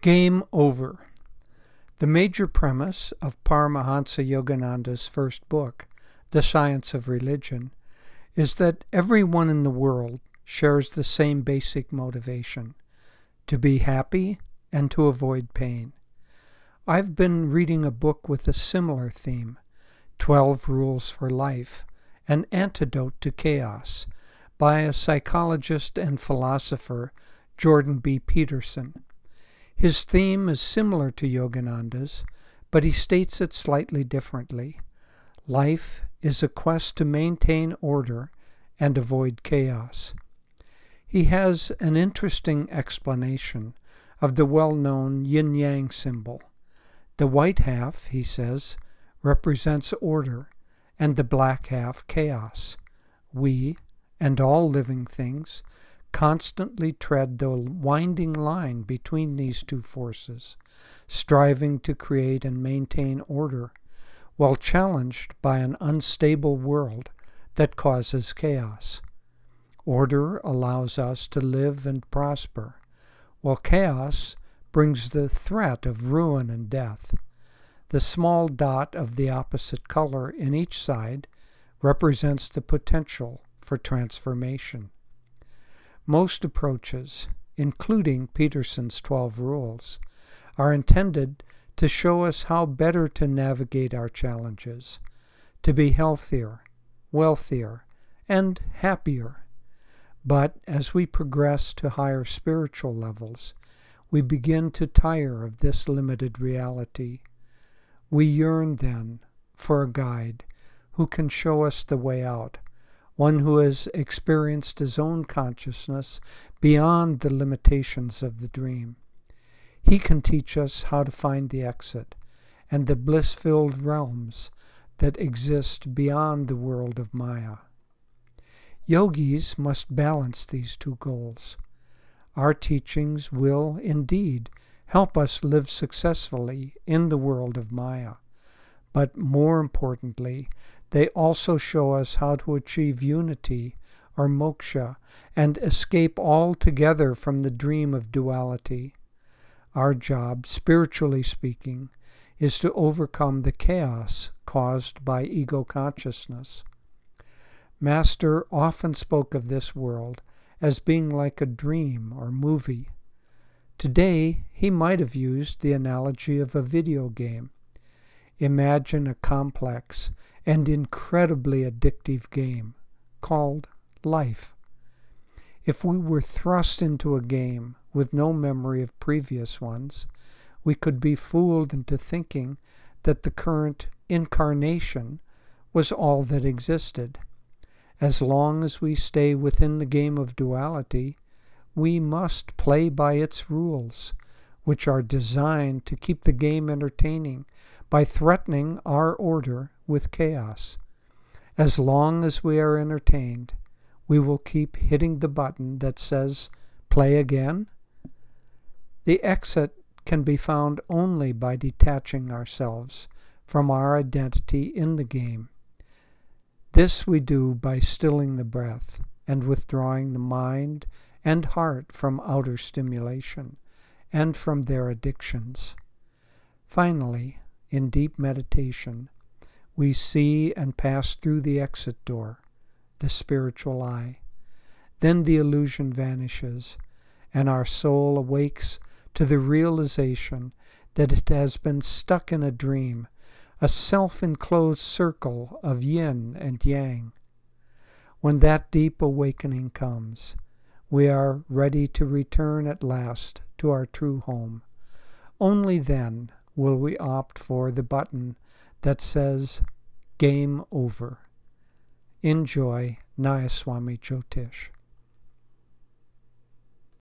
Game Over. The major premise of Paramahansa Yogananda's first book, The Science of Religion, is that everyone in the world shares the same basic motivation to be happy and to avoid pain. I've been reading a book with a similar theme 12 Rules for Life An Antidote to Chaos by a psychologist and philosopher, Jordan B. Peterson. His theme is similar to Yogananda's, but he states it slightly differently. Life is a quest to maintain order and avoid chaos. He has an interesting explanation of the well known yin yang symbol. The white half, he says, represents order, and the black half chaos. We, and all living things, constantly tread the winding line between these two forces, striving to create and maintain order, while challenged by an unstable world that causes chaos. Order allows us to live and prosper, while chaos brings the threat of ruin and death. The small dot of the opposite color in each side represents the potential for transformation. Most approaches, including Peterson's 12 rules, are intended to show us how better to navigate our challenges, to be healthier, wealthier, and happier. But as we progress to higher spiritual levels, we begin to tire of this limited reality. We yearn then for a guide who can show us the way out one who has experienced his own consciousness beyond the limitations of the dream. He can teach us how to find the exit and the bliss filled realms that exist beyond the world of Maya. Yogis must balance these two goals. Our teachings will, indeed, help us live successfully in the world of Maya. But more importantly, they also show us how to achieve unity or moksha and escape altogether from the dream of duality. Our job, spiritually speaking, is to overcome the chaos caused by ego consciousness. Master often spoke of this world as being like a dream or movie. Today, he might have used the analogy of a video game. Imagine a complex and incredibly addictive game called life. If we were thrust into a game with no memory of previous ones, we could be fooled into thinking that the current incarnation was all that existed. As long as we stay within the game of duality, we must play by its rules, which are designed to keep the game entertaining by threatening our order with chaos. As long as we are entertained, we will keep hitting the button that says play again. The exit can be found only by detaching ourselves from our identity in the game. This we do by stilling the breath and withdrawing the mind and heart from outer stimulation and from their addictions. Finally, in deep meditation, we see and pass through the exit door, the spiritual eye. Then the illusion vanishes, and our soul awakes to the realization that it has been stuck in a dream, a self enclosed circle of yin and yang. When that deep awakening comes, we are ready to return at last to our true home. Only then will we opt for the button that says Game Over. Enjoy Nayaswami Jyotish.